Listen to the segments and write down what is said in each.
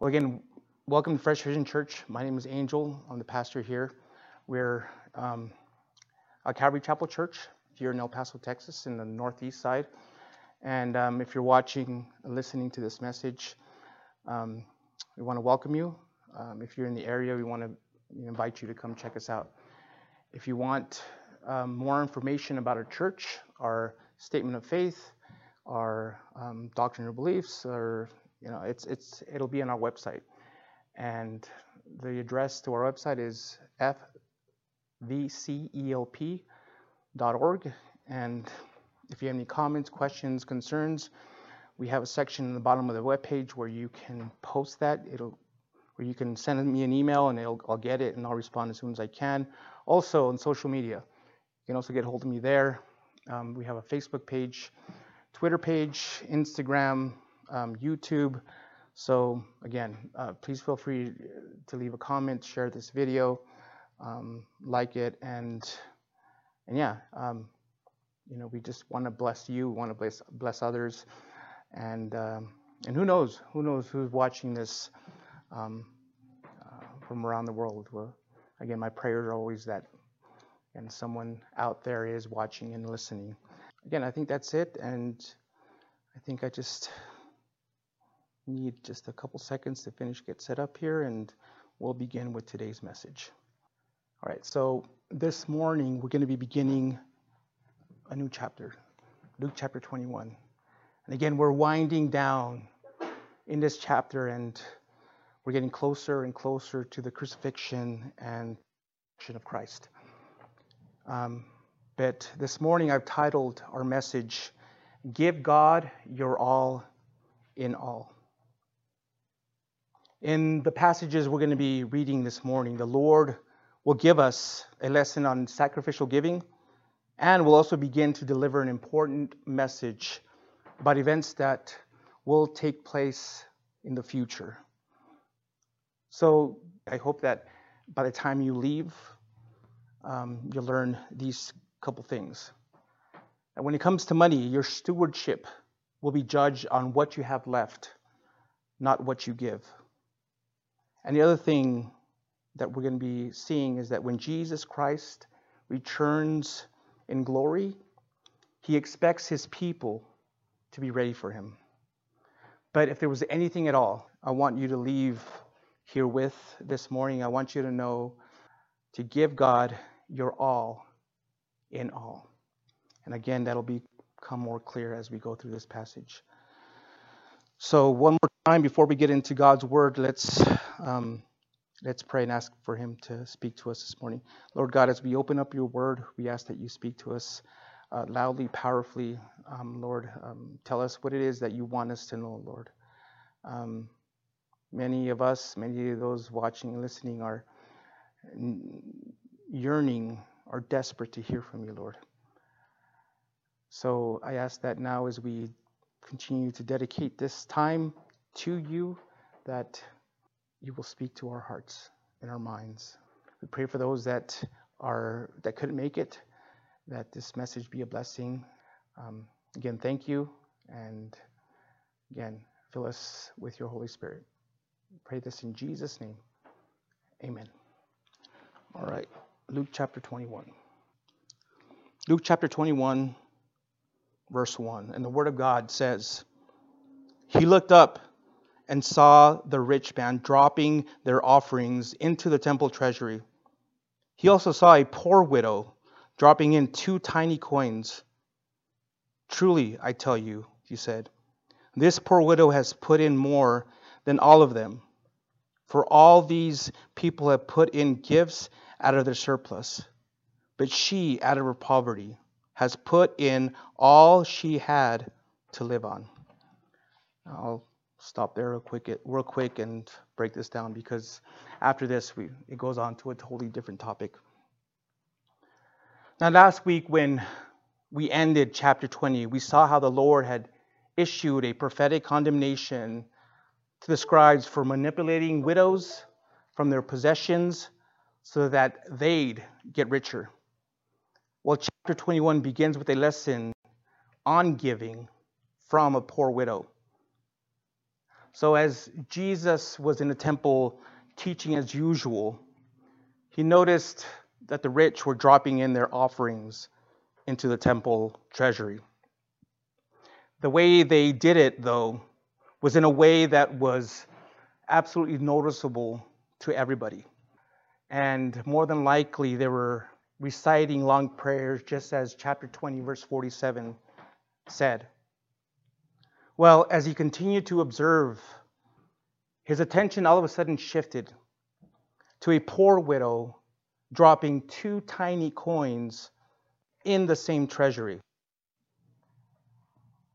Well, again, welcome to Fresh Vision Church. My name is Angel. I'm the pastor here. We're um, a Calvary Chapel Church here in El Paso, Texas, in the northeast side. And um, if you're watching listening to this message, um, we want to welcome you. Um, if you're in the area, we want to invite you to come check us out. If you want um, more information about our church, our statement of faith, our um, doctrinal beliefs, or you know, it's it's it'll be on our website, and the address to our website is fvcelp.org. And if you have any comments, questions, concerns, we have a section in the bottom of the webpage where you can post that. It'll where you can send me an email and I'll get it and I'll respond as soon as I can. Also on social media, you can also get hold of me there. Um, we have a Facebook page, Twitter page, Instagram, um, YouTube. So again, uh, please feel free to leave a comment, share this video, um, like it, and and yeah, um, you know, we just want to bless you, want to bless bless others, and um, and who knows, who knows who's watching this um, uh, from around the world. Well, again, my prayers are always that, and someone out there is watching and listening. Again, I think that's it, and I think I just need just a couple seconds to finish get set up here, and we'll begin with today's message. All right, so this morning we're going to be beginning a new chapter, Luke chapter 21. And again, we're winding down in this chapter and we're getting closer and closer to the crucifixion and passion of Christ. Um, but this morning I've titled our message, Give God Your All in All. In the passages we're going to be reading this morning, the Lord will give us a lesson on sacrificial giving and will also begin to deliver an important message about events that will take place in the future. So I hope that by the time you leave, um, you'll learn these couple things. And when it comes to money, your stewardship will be judged on what you have left, not what you give. And the other thing that we're going to be seeing is that when Jesus Christ returns in glory, he expects his people to be ready for him. But if there was anything at all, I want you to leave here with this morning. I want you to know to give God your all in all. And again, that'll become more clear as we go through this passage. So, one more time before we get into God's word, let's um, let's pray and ask for Him to speak to us this morning. Lord God, as we open up Your word, we ask that You speak to us uh, loudly, powerfully. Um, Lord, um, tell us what it is that You want us to know, Lord. Um, many of us, many of those watching and listening, are yearning, are desperate to hear from You, Lord. So I ask that now as we continue to dedicate this time to you, that you will speak to our hearts and our minds. We pray for those that are that couldn't make it, that this message be a blessing. Um, again, thank you, and again, fill us with your Holy Spirit. We pray this in Jesus' name. Amen. All right, Luke chapter 21. Luke chapter 21, verse 1. And the Word of God says, He looked up and saw the rich man dropping their offerings into the temple treasury. He also saw a poor widow dropping in two tiny coins. Truly, I tell you, he said, this poor widow has put in more than all of them. For all these people have put in gifts out of their surplus, but she, out of her poverty, has put in all she had to live on. I'll stop there real quick, real quick and break this down because after this we, it goes on to a totally different topic. Now, last week when we ended chapter 20, we saw how the Lord had issued a prophetic condemnation to the scribes for manipulating widows from their possessions so that they'd get richer. Well, chapter 21 begins with a lesson on giving from a poor widow. So, as Jesus was in the temple teaching as usual, he noticed that the rich were dropping in their offerings into the temple treasury. The way they did it, though, was in a way that was absolutely noticeable to everybody. And more than likely, they were reciting long prayers, just as chapter 20, verse 47 said. Well, as he continued to observe, his attention all of a sudden shifted to a poor widow dropping two tiny coins in the same treasury.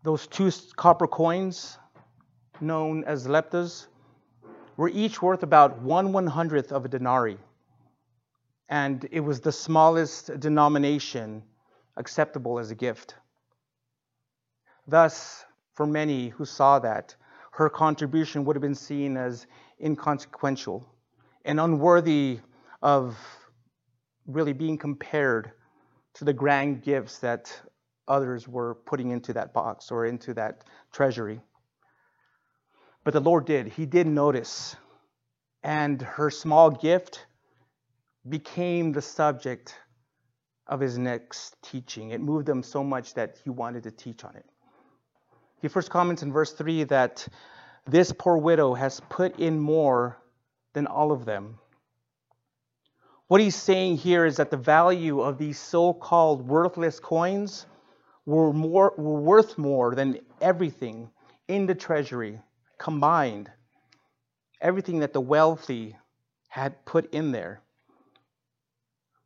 Those two copper coins, known as leptas, were each worth about one one hundredth of a denarii and it was the smallest denomination acceptable as a gift. Thus, for many who saw that, her contribution would have been seen as inconsequential and unworthy of really being compared to the grand gifts that others were putting into that box or into that treasury. But the Lord did. He did notice. And her small gift became the subject of his next teaching. It moved him so much that he wanted to teach on it. He first comments in verse 3 that this poor widow has put in more than all of them. What he's saying here is that the value of these so called worthless coins were, more, were worth more than everything in the treasury combined. Everything that the wealthy had put in there.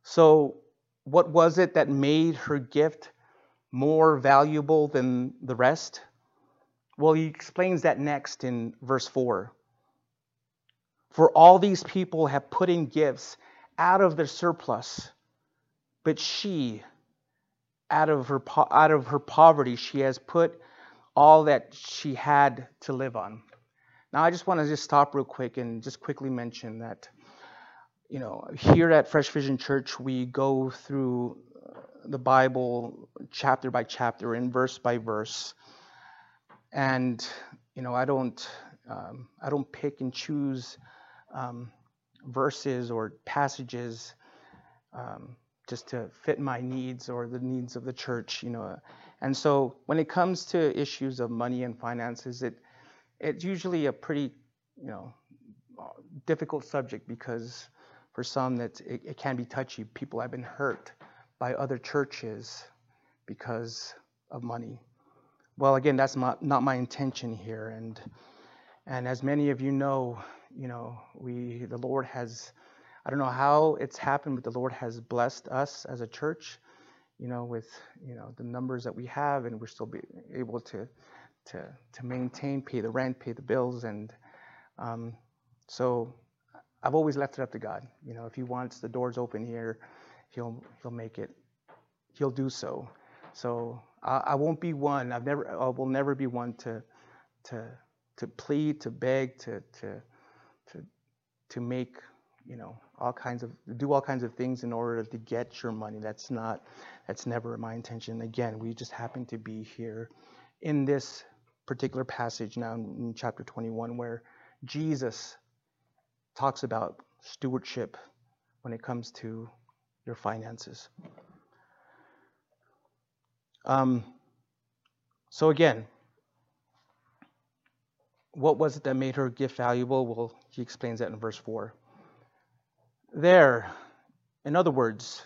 So, what was it that made her gift more valuable than the rest? Well, he explains that next in verse 4. For all these people have put in gifts out of their surplus, but she, out of her, out of her poverty, she has put all that she had to live on. Now, I just want to just stop real quick and just quickly mention that you know, here at Fresh Vision Church, we go through the Bible chapter by chapter and verse by verse. And, you know, I don't, um, I don't pick and choose um, verses or passages um, just to fit my needs or the needs of the church, you know. And so when it comes to issues of money and finances, it, it's usually a pretty, you know, difficult subject because for some, that it, it can be touchy. People have been hurt by other churches because of money. Well, again, that's not, not my intention here. And and as many of you know, you know, we the Lord has I don't know how it's happened, but the Lord has blessed us as a church, you know, with you know the numbers that we have, and we're still be able to to to maintain, pay the rent, pay the bills, and um, so I've always left it up to God. You know, if He wants the doors open here, He'll He'll make it. He'll do so. So I, I won't be one. I've never. I will never be one to to to plead, to beg, to to to to make you know all kinds of do all kinds of things in order to get your money. That's not. That's never my intention. Again, we just happen to be here in this particular passage now in chapter 21 where Jesus talks about stewardship when it comes to your finances. Um, so, again, what was it that made her gift valuable? Well, he explains that in verse 4. There, in other words,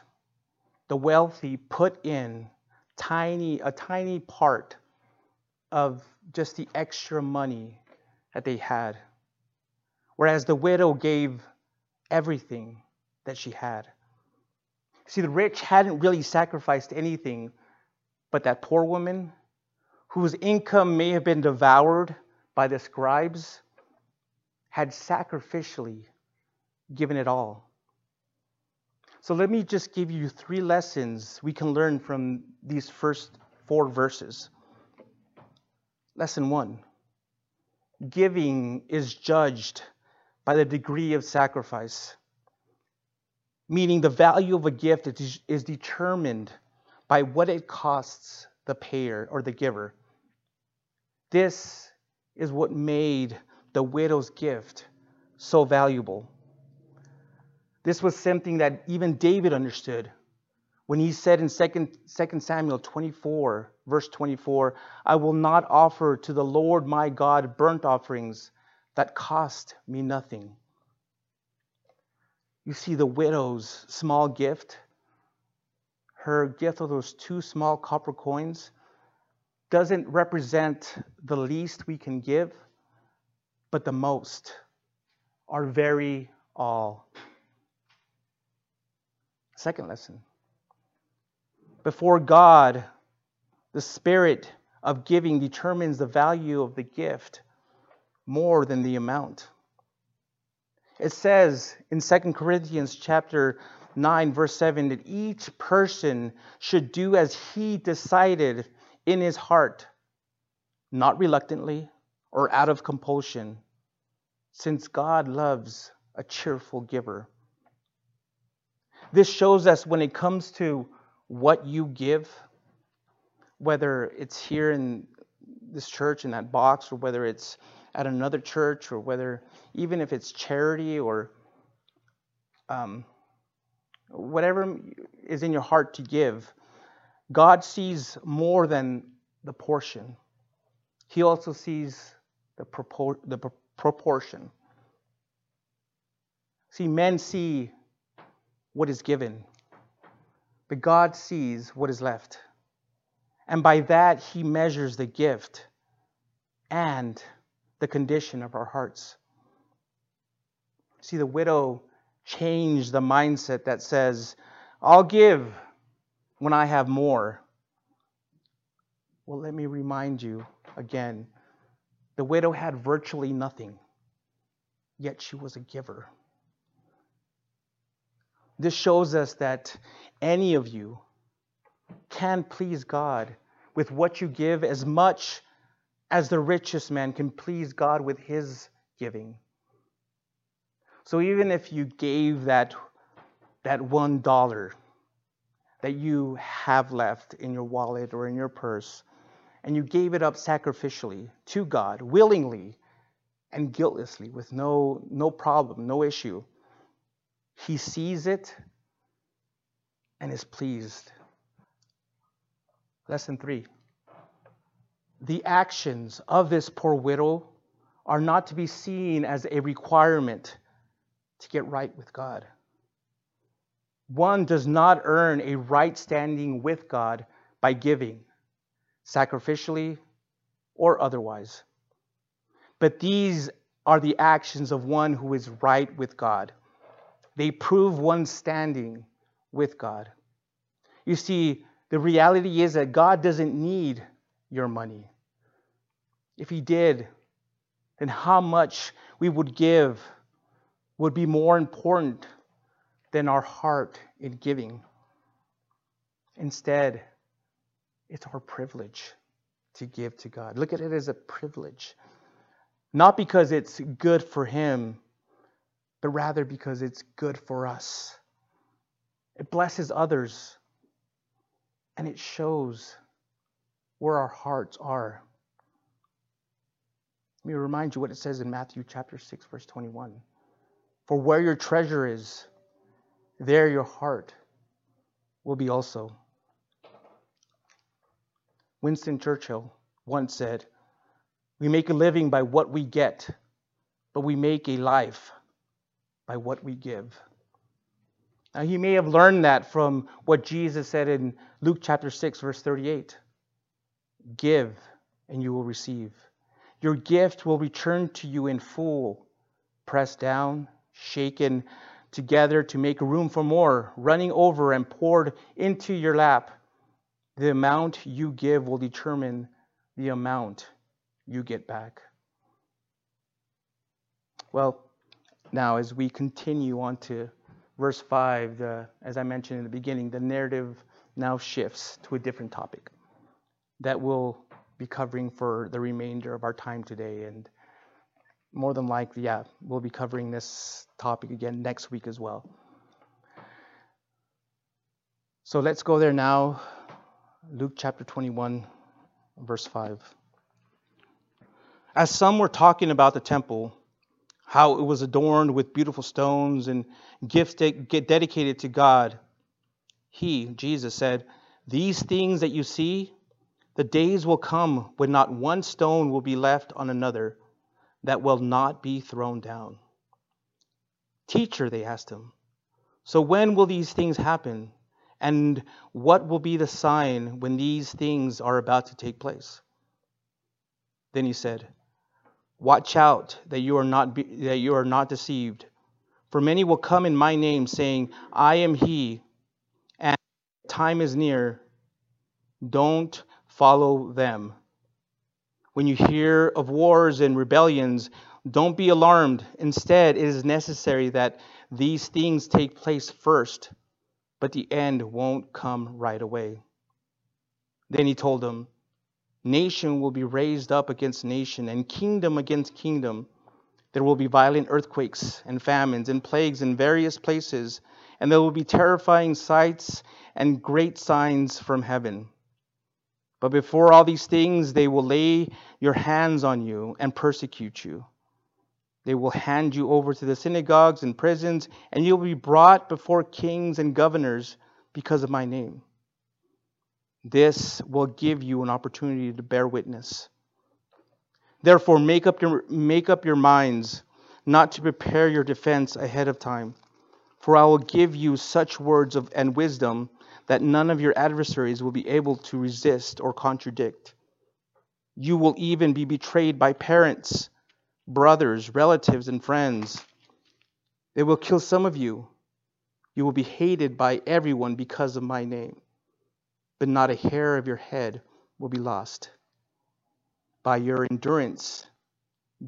the wealthy put in tiny a tiny part of just the extra money that they had whereas the widow gave everything that she had. See, the rich hadn't really sacrificed anything, but that poor woman, whose income may have been devoured by the scribes, had sacrificially given it all. So let me just give you three lessons we can learn from these first four verses. Lesson one giving is judged by the degree of sacrifice, meaning the value of a gift is determined by what it costs the payer or the giver. This is what made the widow's gift so valuable. This was something that even David understood when he said in 2, 2 Samuel 24, verse 24, I will not offer to the Lord my God burnt offerings that cost me nothing. You see, the widow's small gift, her gift of those two small copper coins, doesn't represent the least we can give, but the most, our very all. Second lesson. Before God, the spirit of giving determines the value of the gift more than the amount. It says in 2 Corinthians chapter 9 verse 7 that each person should do as he decided in his heart, not reluctantly or out of compulsion, since God loves a cheerful giver. This shows us when it comes to what you give, whether it's here in this church in that box or whether it's at another church or whether even if it's charity or um, whatever is in your heart to give, God sees more than the portion. He also sees the, propor- the proportion. See, men see what is given, but God sees what is left. And by that, He measures the gift and the condition of our hearts. See, the widow changed the mindset that says, I'll give when I have more. Well, let me remind you again the widow had virtually nothing, yet she was a giver. This shows us that any of you can please God with what you give as much as the richest man can please God with his giving. So even if you gave that, that one dollar that you have left in your wallet or in your purse, and you gave it up sacrificially to God, willingly and guiltlessly, with no, no problem, no issue, He sees it and is pleased. Lesson three the actions of this poor widow are not to be seen as a requirement to get right with God. One does not earn a right standing with God by giving, sacrificially or otherwise. But these are the actions of one who is right with God. They prove one's standing with God. You see, the reality is that God doesn't need your money. If He did, then how much we would give would be more important than our heart in giving. Instead, it's our privilege to give to God. Look at it as a privilege. Not because it's good for Him, but rather because it's good for us. It blesses others, and it shows where our hearts are. Let me remind you what it says in Matthew chapter 6 verse 21. For where your treasure is, there your heart will be also. Winston Churchill once said, We make a living by what we get, but we make a life by what we give. Now, you may have learned that from what Jesus said in Luke chapter 6, verse 38 Give, and you will receive. Your gift will return to you in full, pressed down, shaken together to make room for more, running over and poured into your lap. The amount you give will determine the amount you get back. Well, now as we continue on to verse 5, the, as I mentioned in the beginning, the narrative now shifts to a different topic that we'll be covering for the remainder of our time today. And more than likely, yeah, we'll be covering this topic again next week as well. So let's go there now. Luke chapter 21, verse 5. As some were talking about the temple, how it was adorned with beautiful stones and gifts dedicated to God, he, Jesus, said, These things that you see, the days will come when not one stone will be left on another that will not be thrown down. Teacher, they asked him, so when will these things happen? And what will be the sign when these things are about to take place? Then he said, Watch out that you are not be, that you are not deceived. For many will come in my name, saying, I am he, and time is near. Don't follow them. When you hear of wars and rebellions, don't be alarmed. Instead, it is necessary that these things take place first, but the end won't come right away. Then he told them, Nation will be raised up against nation, and kingdom against kingdom. There will be violent earthquakes and famines and plagues in various places, and there will be terrifying sights and great signs from heaven. But before all these things, they will lay your hands on you and persecute you. They will hand you over to the synagogues and prisons, and you'll be brought before kings and governors because of my name. This will give you an opportunity to bear witness. Therefore, make up your, make up your minds not to prepare your defense ahead of time, for I will give you such words of, and wisdom that none of your adversaries will be able to resist or contradict. You will even be betrayed by parents, brothers, relatives, and friends. They will kill some of you. You will be hated by everyone because of my name but not a hair of your head will be lost. By your endurance,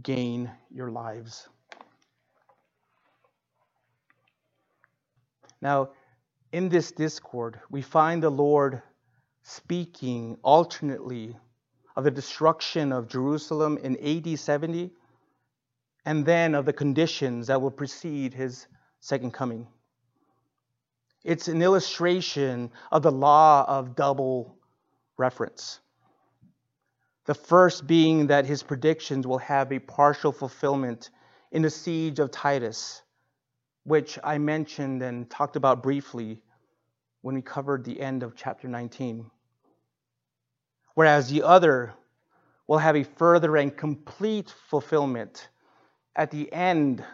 gain your lives. Now, in this discord, we find the Lord speaking alternately of the destruction of Jerusalem in AD 70 and then of the conditions that will precede his second coming. It's an illustration of the law of double reference. The first being that his predictions will have a partial fulfillment in the siege of Titus, which I mentioned and talked about briefly when we covered the end of chapter 19. Whereas the other will have a further and complete fulfillment at the end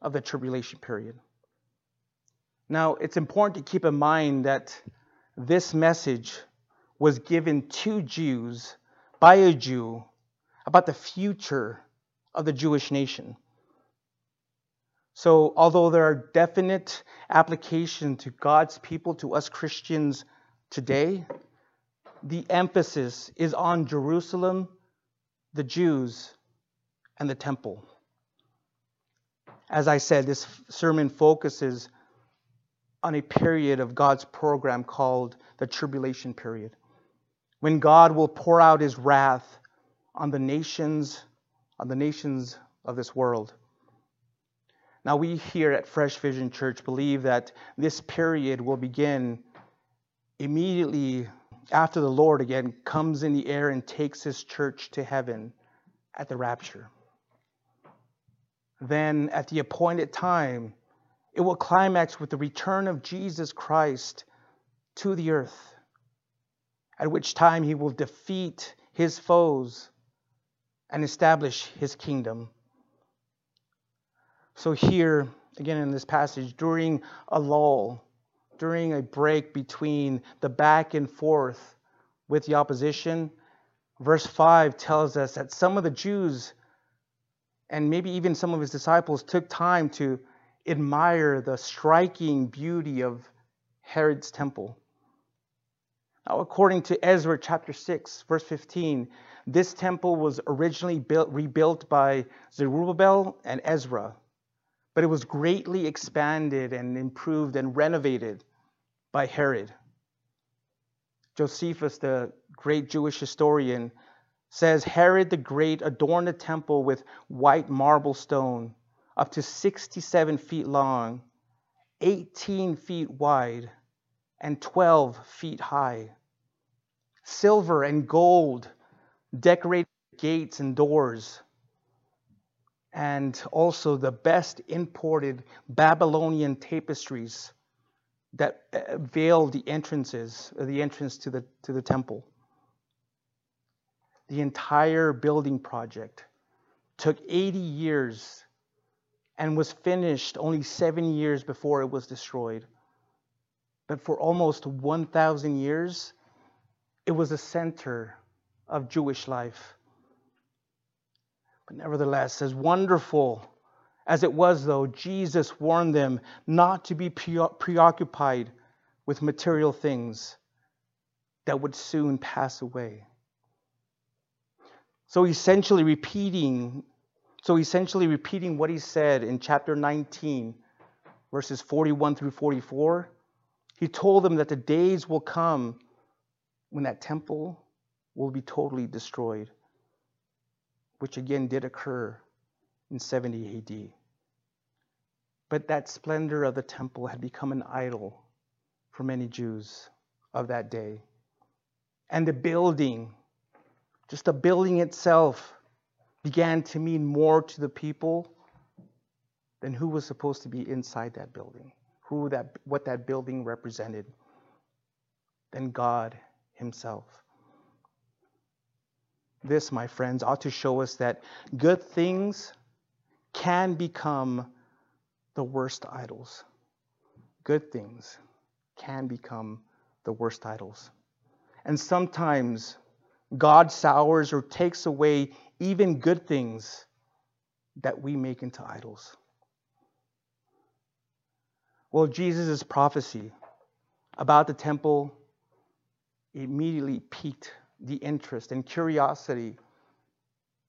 of the tribulation period. Now, it's important to keep in mind that this message was given to Jews by a Jew about the future of the Jewish nation. So, although there are definite applications to God's people, to us Christians today, the emphasis is on Jerusalem, the Jews, and the temple. As I said, this sermon focuses on a period of God's program called the tribulation period, when God will pour out his wrath on the nations, on the nations of this world. Now, we here at Fresh Vision Church believe that this period will begin immediately after the Lord again comes in the air and takes his church to heaven at the rapture. Then, at the appointed time, it will climax with the return of Jesus Christ to the earth, at which time he will defeat his foes and establish his kingdom. So, here, again in this passage, during a lull, during a break between the back and forth with the opposition, verse 5 tells us that some of the Jews and maybe even some of his disciples took time to admire the striking beauty of Herod's temple. Now, according to Ezra chapter 6, verse 15, this temple was originally built, rebuilt by Zerubbabel and Ezra, but it was greatly expanded and improved and renovated by Herod. Josephus, the great Jewish historian, says Herod the Great adorned the temple with white marble stone up to 67 feet long, 18 feet wide, and 12 feet high. Silver and gold decorated gates and doors, and also the best imported Babylonian tapestries that uh, veiled the entrances, uh, the entrance to the, to the temple. The entire building project took 80 years and was finished only seven years before it was destroyed. But for almost 1,000 years, it was a center of Jewish life. But nevertheless, as wonderful as it was, though, Jesus warned them not to be preoccupied with material things that would soon pass away. So essentially repeating so essentially repeating what he said in chapter 19 verses 41 through 44 he told them that the days will come when that temple will be totally destroyed which again did occur in 70 AD. But that splendor of the temple had become an idol for many Jews of that day. And the building, just the building itself, began to mean more to the people than who was supposed to be inside that building, who that, what that building represented, than God Himself. This, my friends, ought to show us that good things can become the worst idols. Good things can become the worst idols. And sometimes God sours or takes away even good things that we make into idols. Well, Jesus' prophecy about the temple immediately piqued the interest and curiosity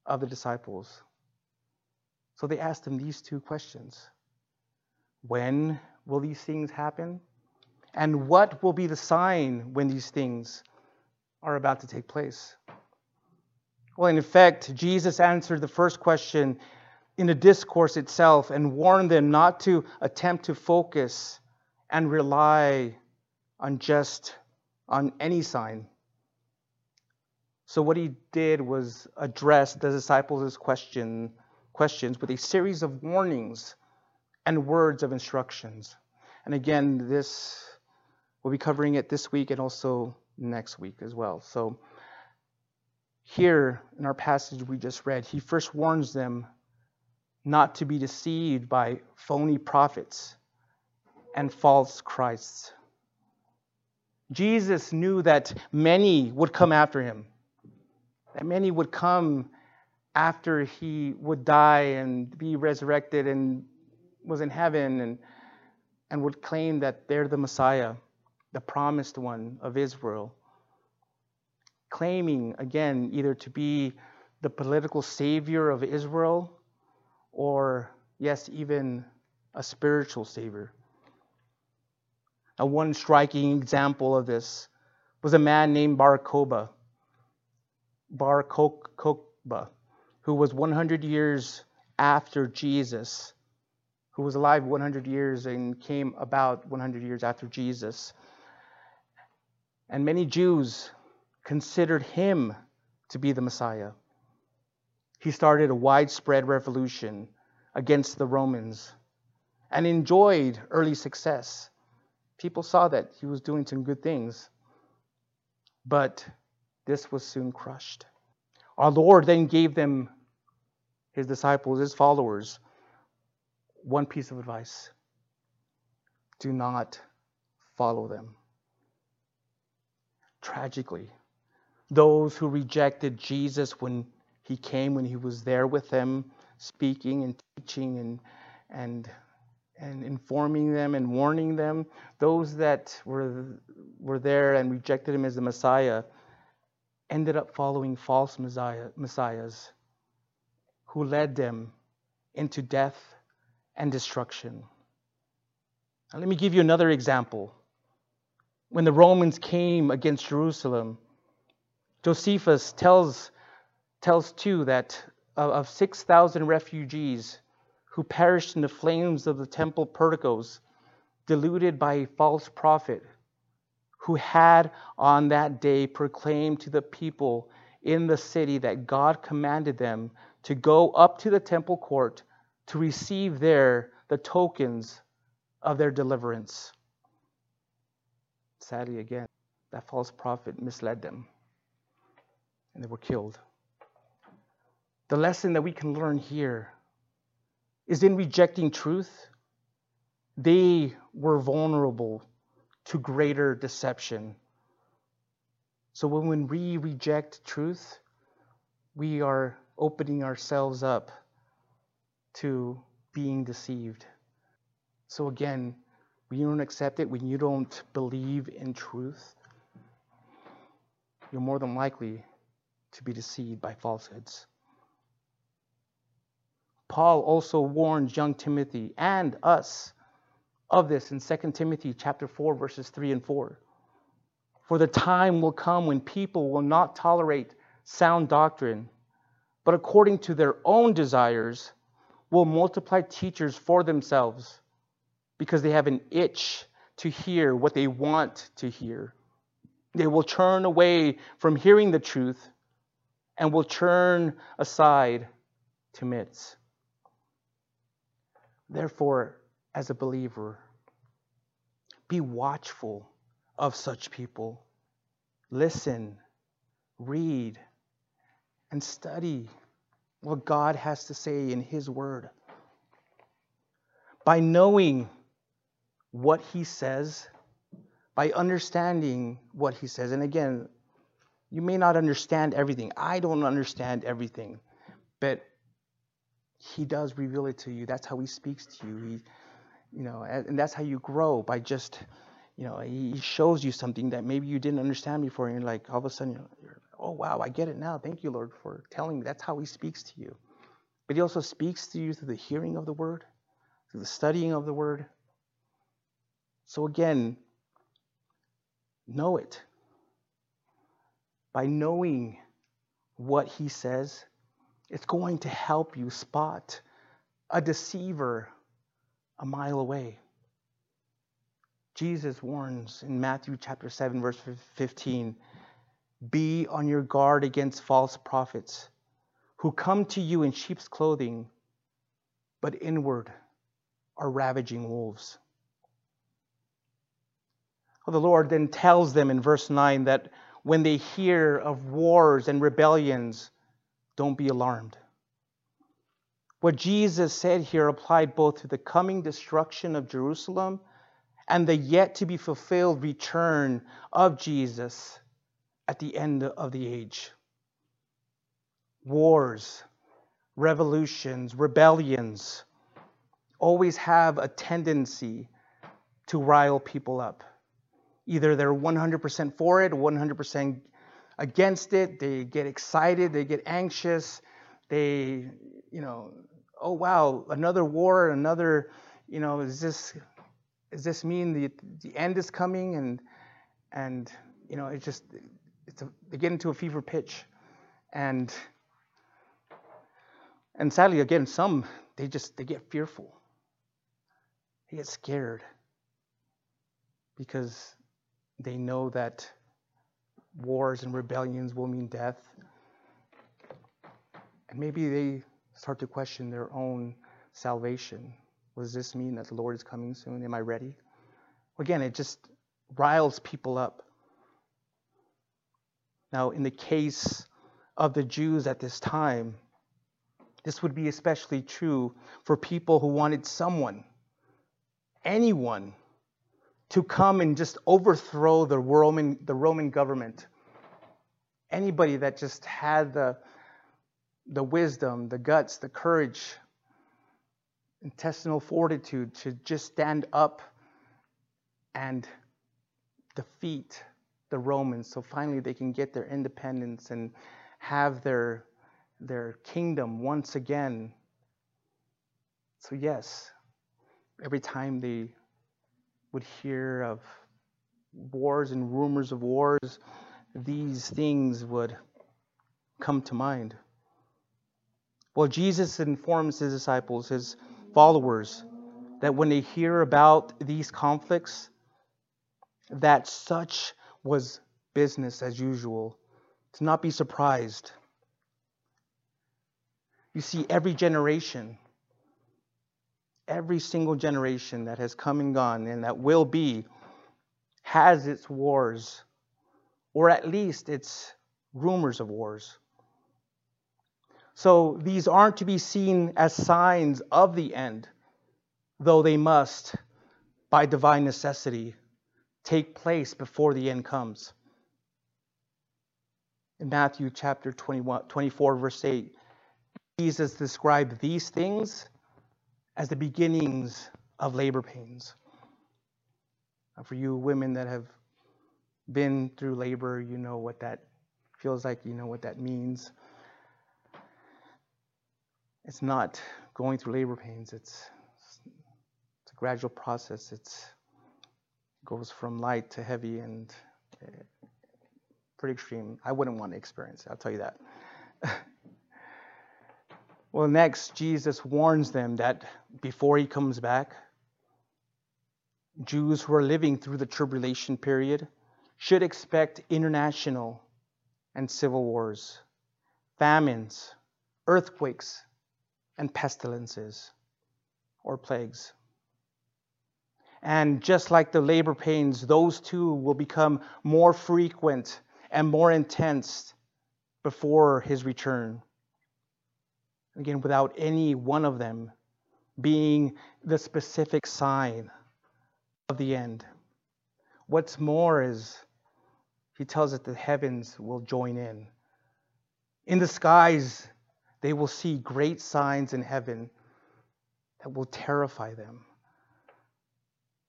of the disciples. So they asked him these two questions When will these things happen? And what will be the sign when these things are about to take place? Well, in effect, Jesus answered the first question in the discourse itself and warned them not to attempt to focus and rely on just on any sign so what he did was address the disciples' question, questions with a series of warnings and words of instructions. And again, this we'll be covering it this week and also next week as well. So here in our passage we just read, he first warns them not to be deceived by phony prophets and false Christs. Jesus knew that many would come after him that many would come after he would die and be resurrected and was in heaven and, and would claim that they're the Messiah, the promised one of Israel. Claiming, again, either to be the political savior of Israel or, yes, even a spiritual savior. Now, one striking example of this was a man named Bar Kokhba Bar Kokhba, who was 100 years after Jesus, who was alive 100 years and came about 100 years after Jesus. And many Jews considered him to be the Messiah. He started a widespread revolution against the Romans and enjoyed early success. People saw that he was doing some good things. But this was soon crushed. Our Lord then gave them, his disciples, his followers, one piece of advice do not follow them. Tragically, those who rejected Jesus when he came, when he was there with them, speaking and teaching and, and, and informing them and warning them, those that were, were there and rejected him as the Messiah, ended up following false messiah, messiahs who led them into death and destruction. Now, let me give you another example. When the Romans came against Jerusalem, Josephus tells, tells too that of 6,000 refugees who perished in the flames of the temple porticos, deluded by a false prophet who had on that day proclaimed to the people in the city that God commanded them to go up to the temple court to receive there the tokens of their deliverance. Sadly, again, that false prophet misled them and they were killed. The lesson that we can learn here is in rejecting truth, they were vulnerable to greater deception. So when we reject truth, we are opening ourselves up to being deceived. So again, when you don't accept it, when you don't believe in truth, you're more than likely to be deceived by falsehoods. Paul also warns young Timothy and us of this in 2 Timothy chapter 4 verses 3 and 4. For the time will come when people will not tolerate sound doctrine, but according to their own desires will multiply teachers for themselves because they have an itch to hear what they want to hear. They will turn away from hearing the truth and will turn aside to myths. Therefore, as a believer, be watchful of such people. Listen, read, and study what God has to say in His Word. By knowing what He says, by understanding what He says, and again, you may not understand everything. I don't understand everything, but He does reveal it to you. That's how He speaks to you. He, you know, and that's how you grow by just, you know, He shows you something that maybe you didn't understand before, and you're like, all of a sudden, you're, oh wow, I get it now. Thank you, Lord, for telling me. That's how He speaks to you. But He also speaks to you through the hearing of the Word, through the studying of the Word. So again, know it by knowing what he says, it's going to help you spot a deceiver a mile away. Jesus warns in Matthew chapter 7 verse 15, be on your guard against false prophets who come to you in sheep's clothing, but inward are ravaging wolves. Well, the Lord then tells them in verse 9 that when they hear of wars and rebellions, don't be alarmed. What Jesus said here applied both to the coming destruction of Jerusalem and the yet to be fulfilled return of Jesus at the end of the age. Wars, revolutions, rebellions always have a tendency to rile people up. Either they're 100% for it, 100% against it. They get excited, they get anxious. They, you know, oh wow, another war, another, you know, is this does this mean the the end is coming? And and you know, it just it's a, they get into a fever pitch, and and sadly, again, some they just they get fearful. They get scared because they know that wars and rebellions will mean death. And maybe they start to question their own salvation. does this mean that the Lord is coming soon? Am I ready? Again, it just riles people up. Now, in the case of the Jews at this time, this would be especially true for people who wanted someone, anyone, to come and just overthrow the Roman, the Roman government. Anybody that just had the, the wisdom, the guts, the courage, intestinal fortitude to just stand up and defeat the Romans so finally they can get their independence and have their, their kingdom once again. So, yes, every time they would hear of wars and rumors of wars, these things would come to mind. Well, Jesus informs his disciples, his followers, that when they hear about these conflicts, that such was business as usual to not be surprised. You see, every generation, every single generation that has come and gone and that will be, has its wars, or at least its rumors of wars. So these aren't to be seen as signs of the end, though they must, by divine necessity, take place before the end comes. In Matthew chapter 21, 24, verse 8, Jesus described these things as the beginnings of labor pains. For you women that have been through labor, you know what that feels like, you know what that means. It's not going through labor pains, it's, it's a gradual process. It's, it goes from light to heavy and uh, pretty extreme. I wouldn't want to experience it, I'll tell you that. well, next, Jesus warns them that before he comes back, Jews who are living through the tribulation period should expect international and civil wars, famines, earthquakes, and pestilences or plagues. And just like the labor pains, those too will become more frequent and more intense before his return. Again, without any one of them being the specific sign of the end. What's more is he tells us the heavens will join in. In the skies, they will see great signs in heaven that will terrify them.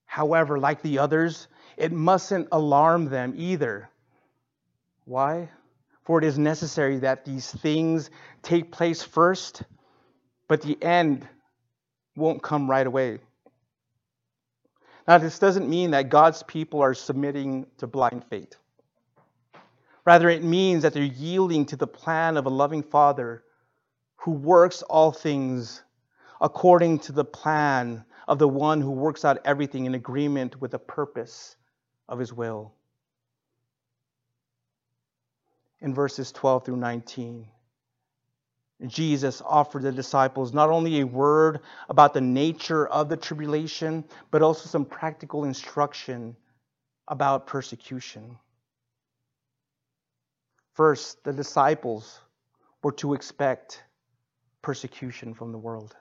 However, like the others, it mustn't alarm them either. Why? For it is necessary that these things take place first, but the end won't come right away. Now, this doesn't mean that God's people are submitting to blind fate. Rather, it means that they're yielding to the plan of a loving Father who works all things according to the plan of the one who works out everything in agreement with the purpose of his will. In verses 12 through 19, Jesus offered the disciples not only a word about the nature of the tribulation, but also some practical instruction about persecution. First, the disciples were to expect persecution from the world.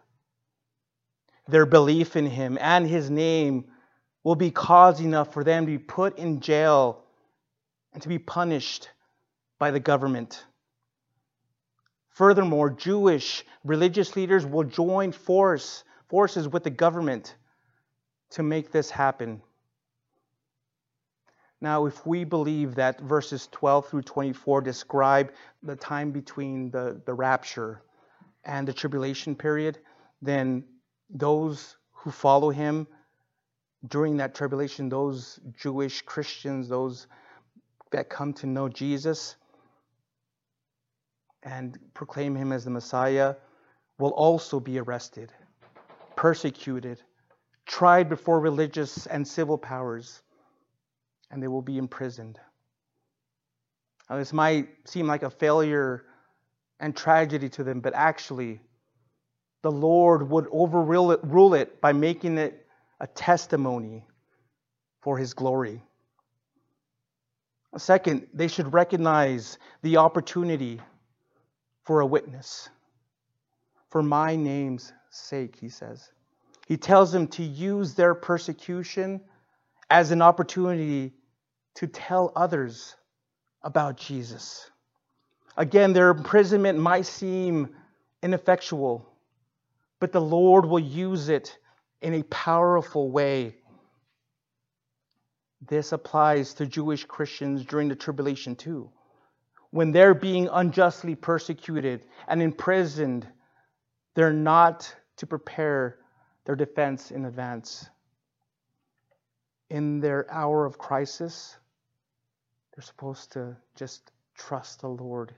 Their belief in him and his name will be cause enough for them to be put in jail and to be punished by the government. Furthermore, Jewish religious leaders will join force, forces with the government to make this happen. Now, if we believe that verses 12 through 24 describe the time between the, the rapture and the tribulation period, then those who follow him during that tribulation, those Jewish Christians, those that come to know Jesus and proclaim him as the Messiah, will also be arrested, persecuted, tried before religious and civil powers, and they will be imprisoned. Now, this might seem like a failure and tragedy to them, but actually, the Lord would overrule it, rule it by making it a testimony for His glory. Second, they should recognize the opportunity for a witness. For my name's sake, he says. He tells them to use their persecution as an opportunity to tell others about Jesus. Again, their imprisonment might seem ineffectual, but the Lord will use it in a powerful way. This applies to Jewish Christians during the tribulation too. When they're being unjustly persecuted and imprisoned, they're not to prepare their defense in advance. In their hour of crisis, they're supposed to just trust the Lord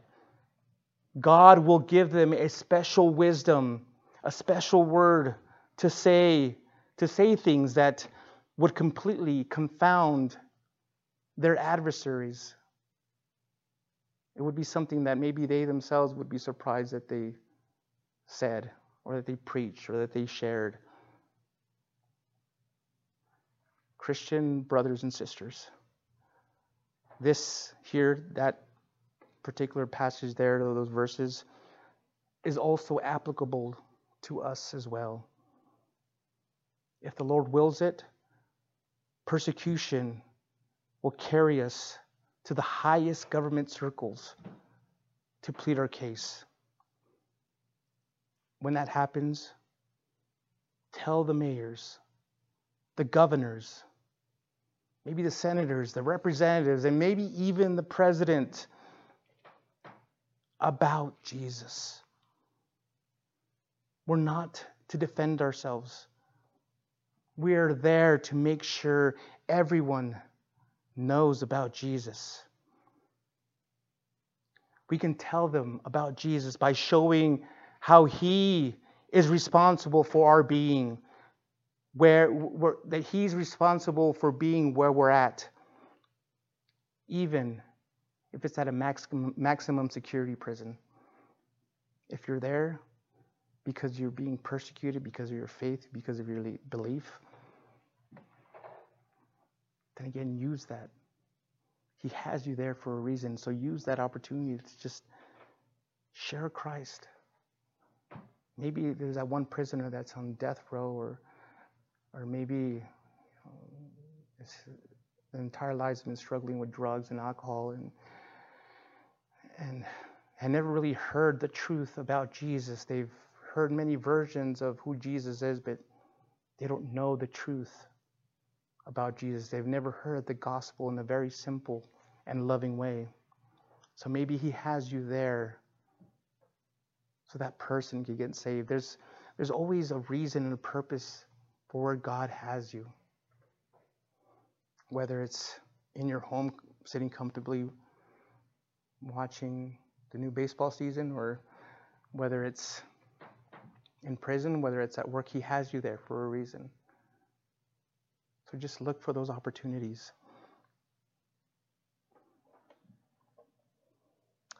God will give them a special wisdom, a special word to say, to say things that would completely confound their adversaries. It would be something that maybe they themselves would be surprised that they said, or that they preached, or that they shared. Christian brothers and sisters, this here, that particular passage there, those verses, is also applicable to us as well. If the Lord wills it, persecution will carry us to the highest government circles to plead our case. When that happens, tell the mayors, the governors, maybe the senators, the representatives, and maybe even the president about Jesus. We're not to defend ourselves. We are there to make sure everyone knows about Jesus. We can tell them about Jesus by showing how he is responsible for our being, where, where that he's responsible for being where we're at, even if it's at a maximum, maximum security prison. If you're there because you're being persecuted because of your faith, because of your belief, then again, use that. He has you there for a reason. So use that opportunity to just share Christ. Maybe there's that one prisoner that's on death row, or, or maybe you know, their entire lives been struggling with drugs and alcohol, and and had never really heard the truth about Jesus. They've heard many versions of who Jesus is, but they don't know the truth about Jesus. They've never heard the gospel in a very simple and loving way. So maybe He has you there so that person can get saved. There's, there's always a reason and a purpose for where God has you. Whether it's in your home, sitting comfortably, watching the new baseball season, or whether it's in prison, whether it's at work, He has you there for a reason. So just look for those opportunities.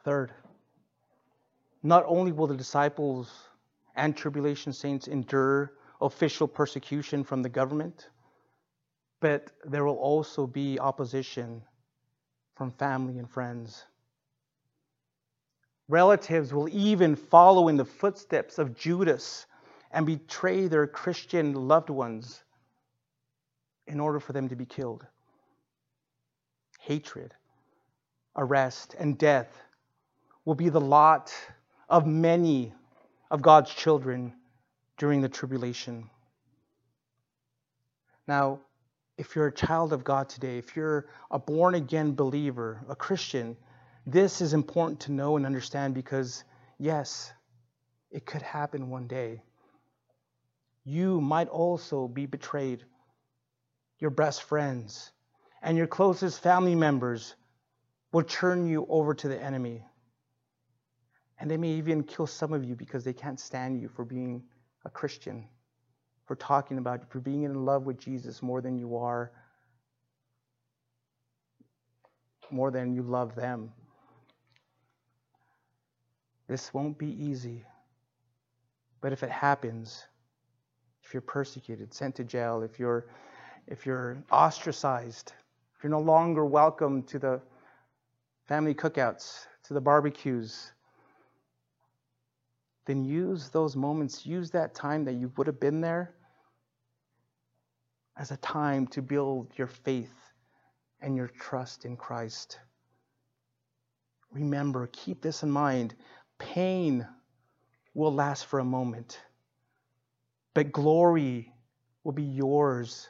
Third, not only will the disciples and tribulation saints endure official persecution from the government, but there will also be opposition from family and friends. Relatives will even follow in the footsteps of Judas and betray their Christian loved ones in order for them to be killed. Hatred, arrest, and death will be the lot of many of God's children during the tribulation. Now, if you're a child of God today, if you're a born again believer, a Christian, this is important to know and understand because, yes, it could happen one day. You might also be betrayed your best friends, and your closest family members will turn you over to the enemy. And they may even kill some of you because they can't stand you for being a Christian, for talking about, for being in love with Jesus more than you are, more than you love them. This won't be easy. But if it happens, if you're persecuted, sent to jail, if you're if you're ostracized, if you're no longer welcome to the family cookouts, to the barbecues, then use those moments, use that time that you would have been there as a time to build your faith and your trust in Christ. Remember, keep this in mind. Pain will last for a moment, but glory will be yours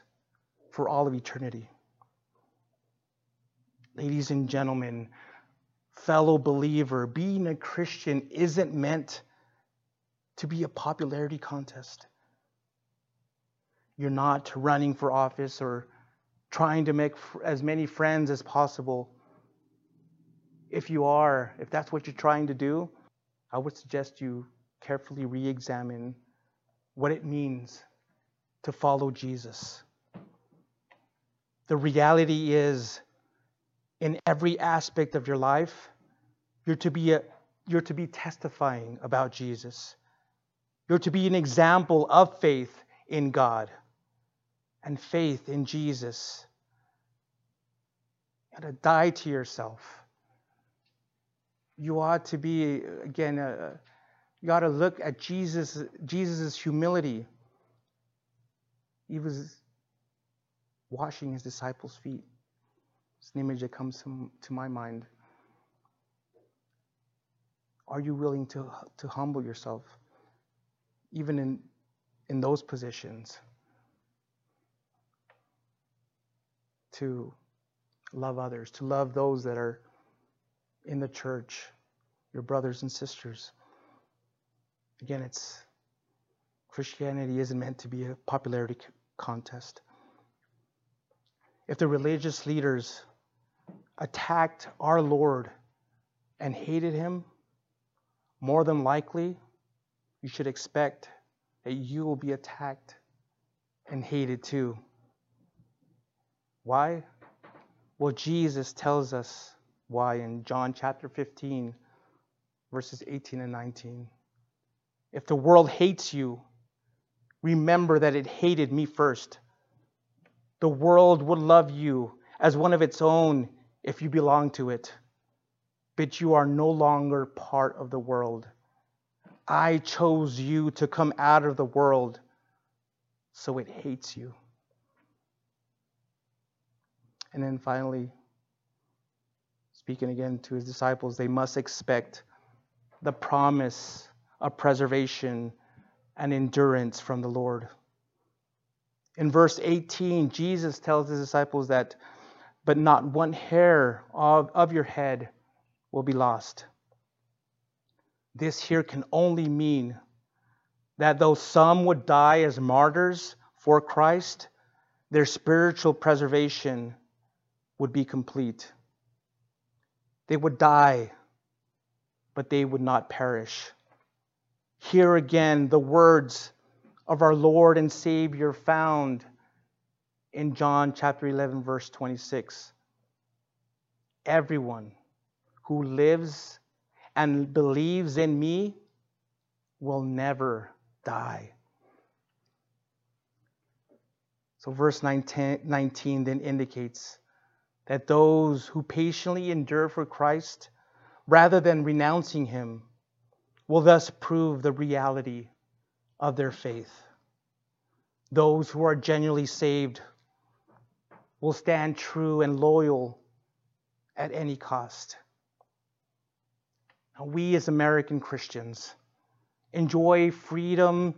for all of eternity. Ladies and gentlemen, fellow believer, being a Christian isn't meant to be a popularity contest. You're not running for office or trying to make as many friends as possible. If you are, if that's what you're trying to do, I would suggest you carefully re examine what it means to follow Jesus. The reality is, in every aspect of your life, You're to be a, you're to be testifying about Jesus. You're to be an example of faith in God and faith in Jesus. You got to die to yourself. You ought to be, again, uh, you ought to look at Jesus, Jesus' humility. He was washing his disciples' feet. It's an image that comes to, to my mind. Are you willing to, to humble yourself, even in, in those positions? To love others, to love those that are in the church, your brothers and sisters. Again, it's Christianity isn't meant to be a popularity contest. If the religious leaders attacked our Lord and hated him, more than likely, you should expect that you will be attacked and hated too. Why? Well, Jesus tells us why in John chapter 15, verses 18 and 19. If the world hates you, remember that it hated me first. The world would love you as one of its own if you belong to it but you are no longer part of the world. I chose you to come out of the world, so it hates you. And then finally, speaking again to his disciples, they must expect the promise of preservation and endurance from the Lord. In verse 18, Jesus tells his disciples that, but not one hair of, of your head will be lost. This here can only mean that though some would die as martyrs for Christ, their spiritual preservation would be complete. They would die, but they would not perish. Here again, the words of our Lord and Savior found in John chapter 11, verse 26. Everyone who lives and believes in me will never die. So, verse 19, 19, then indicates that those who patiently endure for Christ, rather than renouncing him, will thus prove the reality of their faith. Those who are genuinely saved will stand true and loyal at any cost we as American Christians enjoy freedom,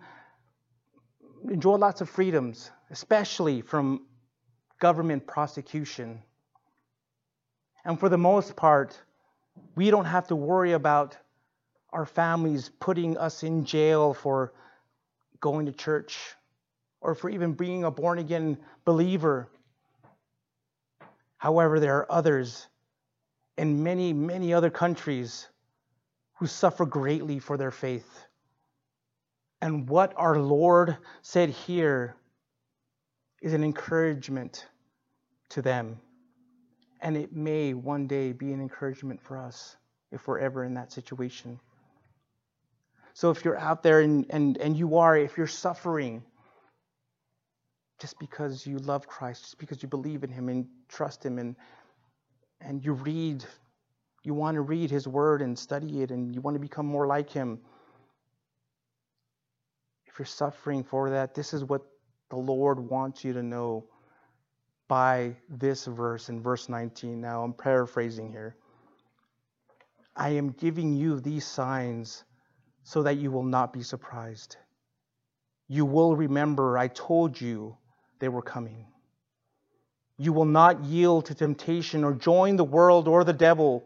enjoy lots of freedoms, especially from government prosecution. And for the most part, we don't have to worry about our families putting us in jail for going to church or for even being a born again believer. However, there are others in many, many other countries who suffer greatly for their faith. And what our Lord said here is an encouragement to them. And it may one day be an encouragement for us if we're ever in that situation. So if you're out there and, and, and you are, if you're suffering just because you love Christ, just because you believe in Him and trust Him, and, and you read you want to read His Word and study it, and you want to become more like Him. If you're suffering for that, this is what the Lord wants you to know by this verse in verse 19. Now, I'm paraphrasing here. I am giving you these signs so that you will not be surprised. You will remember I told you they were coming. You will not yield to temptation or join the world or the devil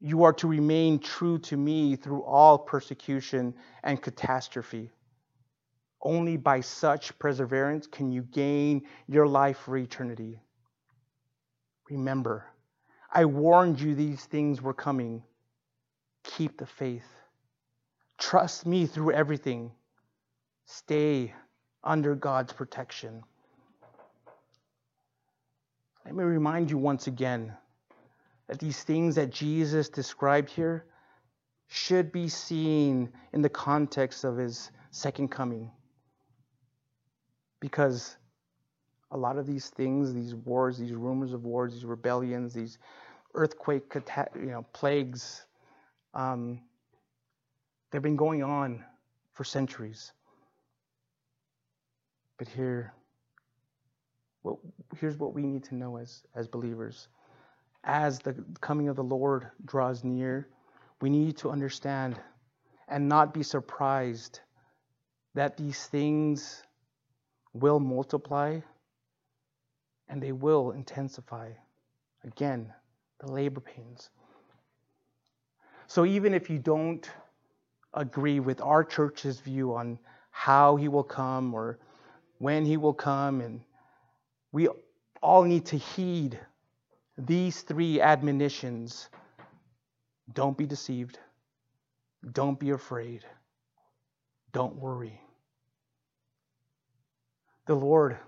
you are to remain true to me through all persecution and catastrophe. Only by such perseverance can you gain your life for eternity. Remember, I warned you these things were coming. Keep the faith. Trust me through everything. Stay under God's protection. Let me remind you once again that these things that Jesus described here should be seen in the context of his second coming. Because a lot of these things, these wars, these rumors of wars, these rebellions, these earthquake, you know, plagues, um, they've been going on for centuries. But here, well, here's what we need to know as, as believers. As the coming of the Lord draws near, we need to understand and not be surprised that these things will multiply and they will intensify. Again, the labor pains. So even if you don't agree with our church's view on how he will come or when he will come, and we all need to heed these three admonitions don't be deceived. Don't be afraid. Don't worry. The Lord,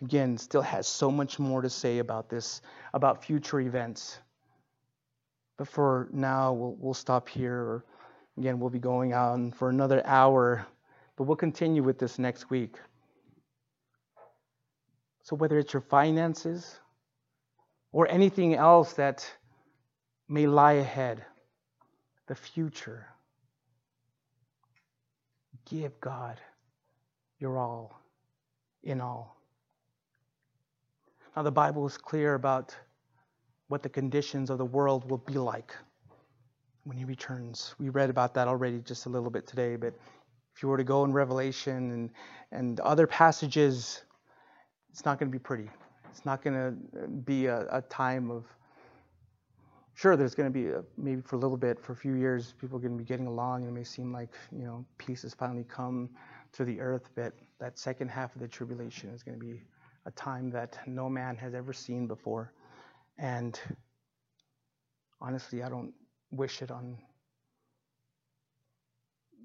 again, still has so much more to say about this, about future events. But for now, we'll, we'll stop here. Again, we'll be going on for another hour, but we'll continue with this next week. So, whether it's your finances or anything else that may lie ahead, the future. Give God your all in all. Now, the Bible is clear about what the conditions of the world will be like when He returns. We read about that already just a little bit today, but if you were to go in Revelation and, and other passages, it's not going to be pretty. It's not going to uh, be a, a time of sure there's going to be a, maybe for a little bit for a few years people are going to be getting along and it may seem like you know peace has finally come to the earth but that second half of the tribulation is going to be a time that no man has ever seen before. And honestly i don't wish it on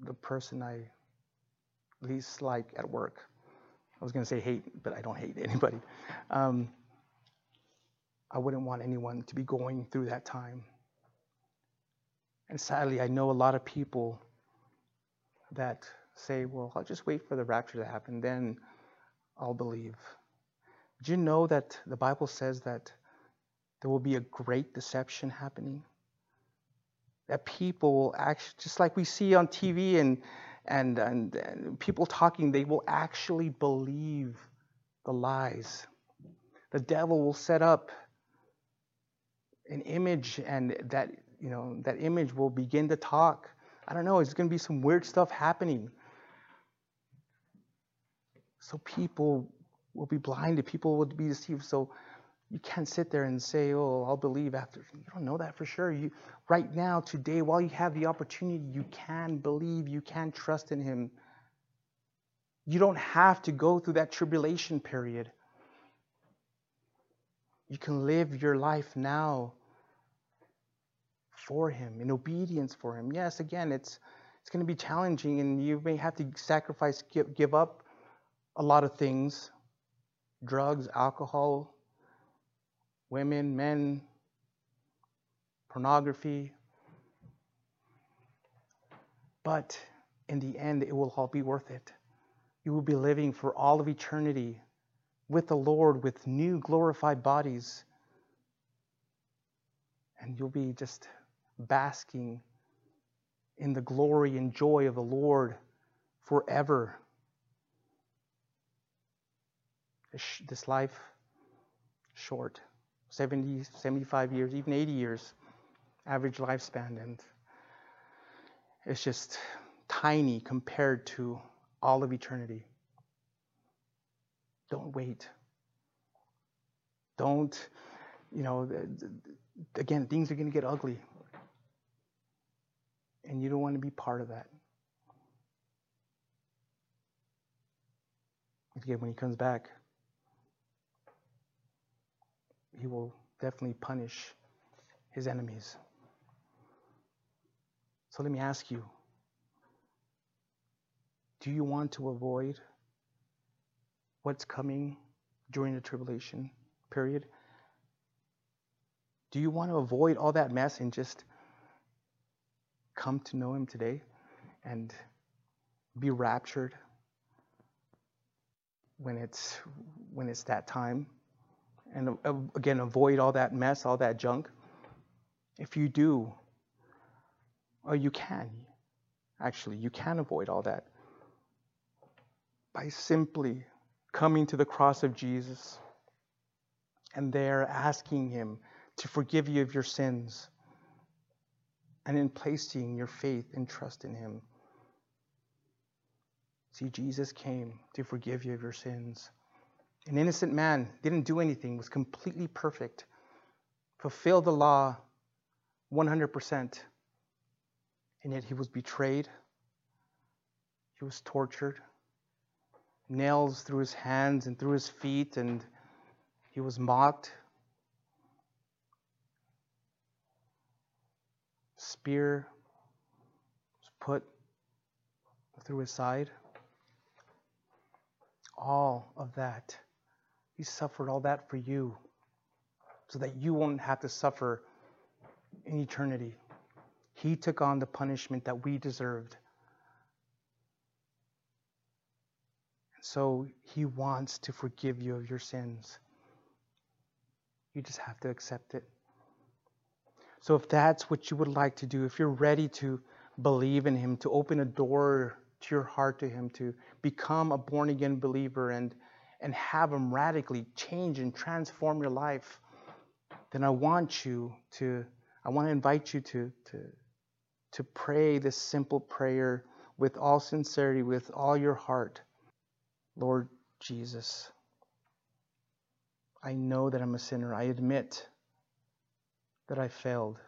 the person i least like at work. I was going to say hate but i don't hate anybody. Um, I wouldn't want anyone to be going through that time. And sadly, I know a lot of people that say, well, I'll just wait for the rapture to happen, then I'll believe. Did you know that the Bible says that there will be a great deception happening? That people will actually, just like we see on TV and, and, and, and people talking, they will actually believe the lies. The devil will set up an image and that you know that image will begin to talk i don't know it's going to be some weird stuff happening so people will be blinded. People will be deceived. So you can't sit there and say oh i'll believe after. You don't know that for sure. You right now today while you have the opportunity you can believe you can trust in him. You don't have to go through that tribulation period. You can live your life now for Him, in obedience for Him. Yes, again, it's it's going to be challenging, and you may have to sacrifice, give, give up a lot of things drugs, alcohol, women, men, pornography. But in the end, it will all be worth it. You will be living for all of eternity with the Lord with new glorified bodies. And you'll be just basking in the glory and joy of the Lord forever. This life, short 70, 75 years, even 80 years, average lifespan, and it's just tiny compared to all of eternity. Don't wait. Don't, you know, again, things are going to get ugly and you don't want to be part of that. Again, when he comes back, he will definitely punish his enemies. So let me ask you do you want to avoid what's coming during the tribulation period? Do you want to avoid all that mess and just come to know Him today and be raptured when it's when it's that time? And uh, again, avoid all that mess, all that junk. If you do, or you can, actually, you can avoid all that by simply coming to the cross of Jesus and there asking Him to forgive you of your sins and in placing your faith and trust in Him. See, Jesus came to forgive you of your sins. An innocent man didn't do anything, was completely perfect, fulfilled the law 100%, and yet he was betrayed, he was tortured, nails through his hands and through his feet, and he was mocked. Spear was put through his side. All of that. He suffered all that for you so that you won't have to suffer in eternity. He took on the punishment that we deserved. And So he wants to forgive you of your sins. You just have to accept it. So if that's what you would like to do, if you're ready to believe in him, to open a door to your heart to him, to become a born again believer and and have him radically change and transform your life, then I want you to I want to invite you to to to pray this simple prayer with all sincerity, with all your heart. Lord Jesus, I know that I'm a sinner. I admit that I failed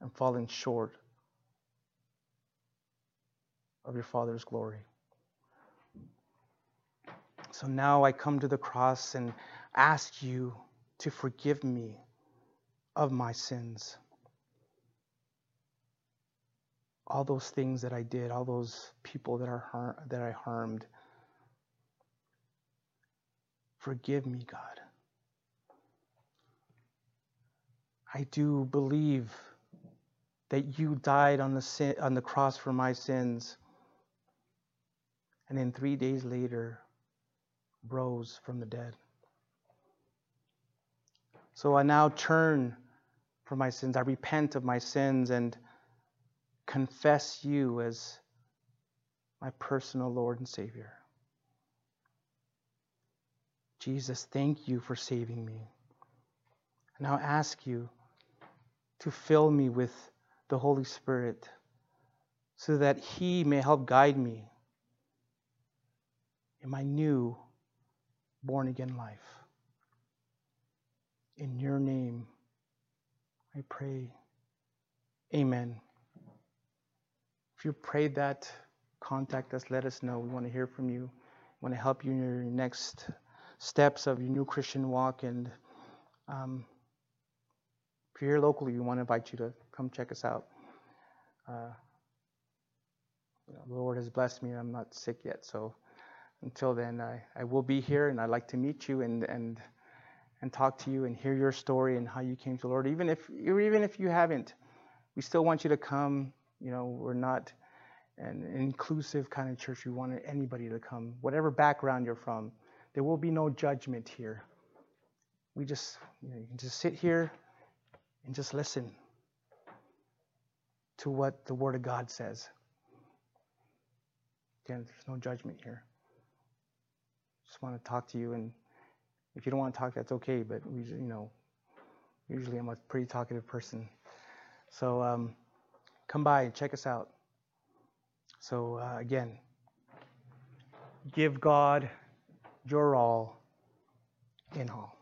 and fallen short of your Father's glory. So now I come to the cross and ask you to forgive me of my sins. All those things that I did, all those people that, are har- that I harmed. Forgive me, God. I do believe that you died on the, sin, on the cross for my sins. And then three days later, rose from the dead. So I now turn from my sins. I repent of my sins and confess you as my personal Lord and Savior. Jesus, thank you for saving me. I now ask you to fill me with the Holy Spirit so that He may help guide me in my new born again life. In your name, I pray. Amen. If you prayed that, contact us, let us know. We want to hear from you. We want to help you in your next steps of your new Christian walk. And um, if you're here locally, we want to invite you to come check us out. Uh, the Lord has blessed me. I'm not sick yet, so until then, I, I will be here, and I'd like to meet you and and and talk to you and hear your story and how you came to the Lord. Even if even if you haven't, we still want you to come. You know, we're not an inclusive kind of church. We want anybody to come, whatever background you're from. There will be no judgment here. We just, you know, you can just sit here and just listen to what the Word of God says. Again, there's no judgment here. Just want to talk to you, and if you don't want to talk, that's okay. But we, you know, usually I'm a pretty talkative person. So um, come by and check us out. So uh, again, give God your all in all.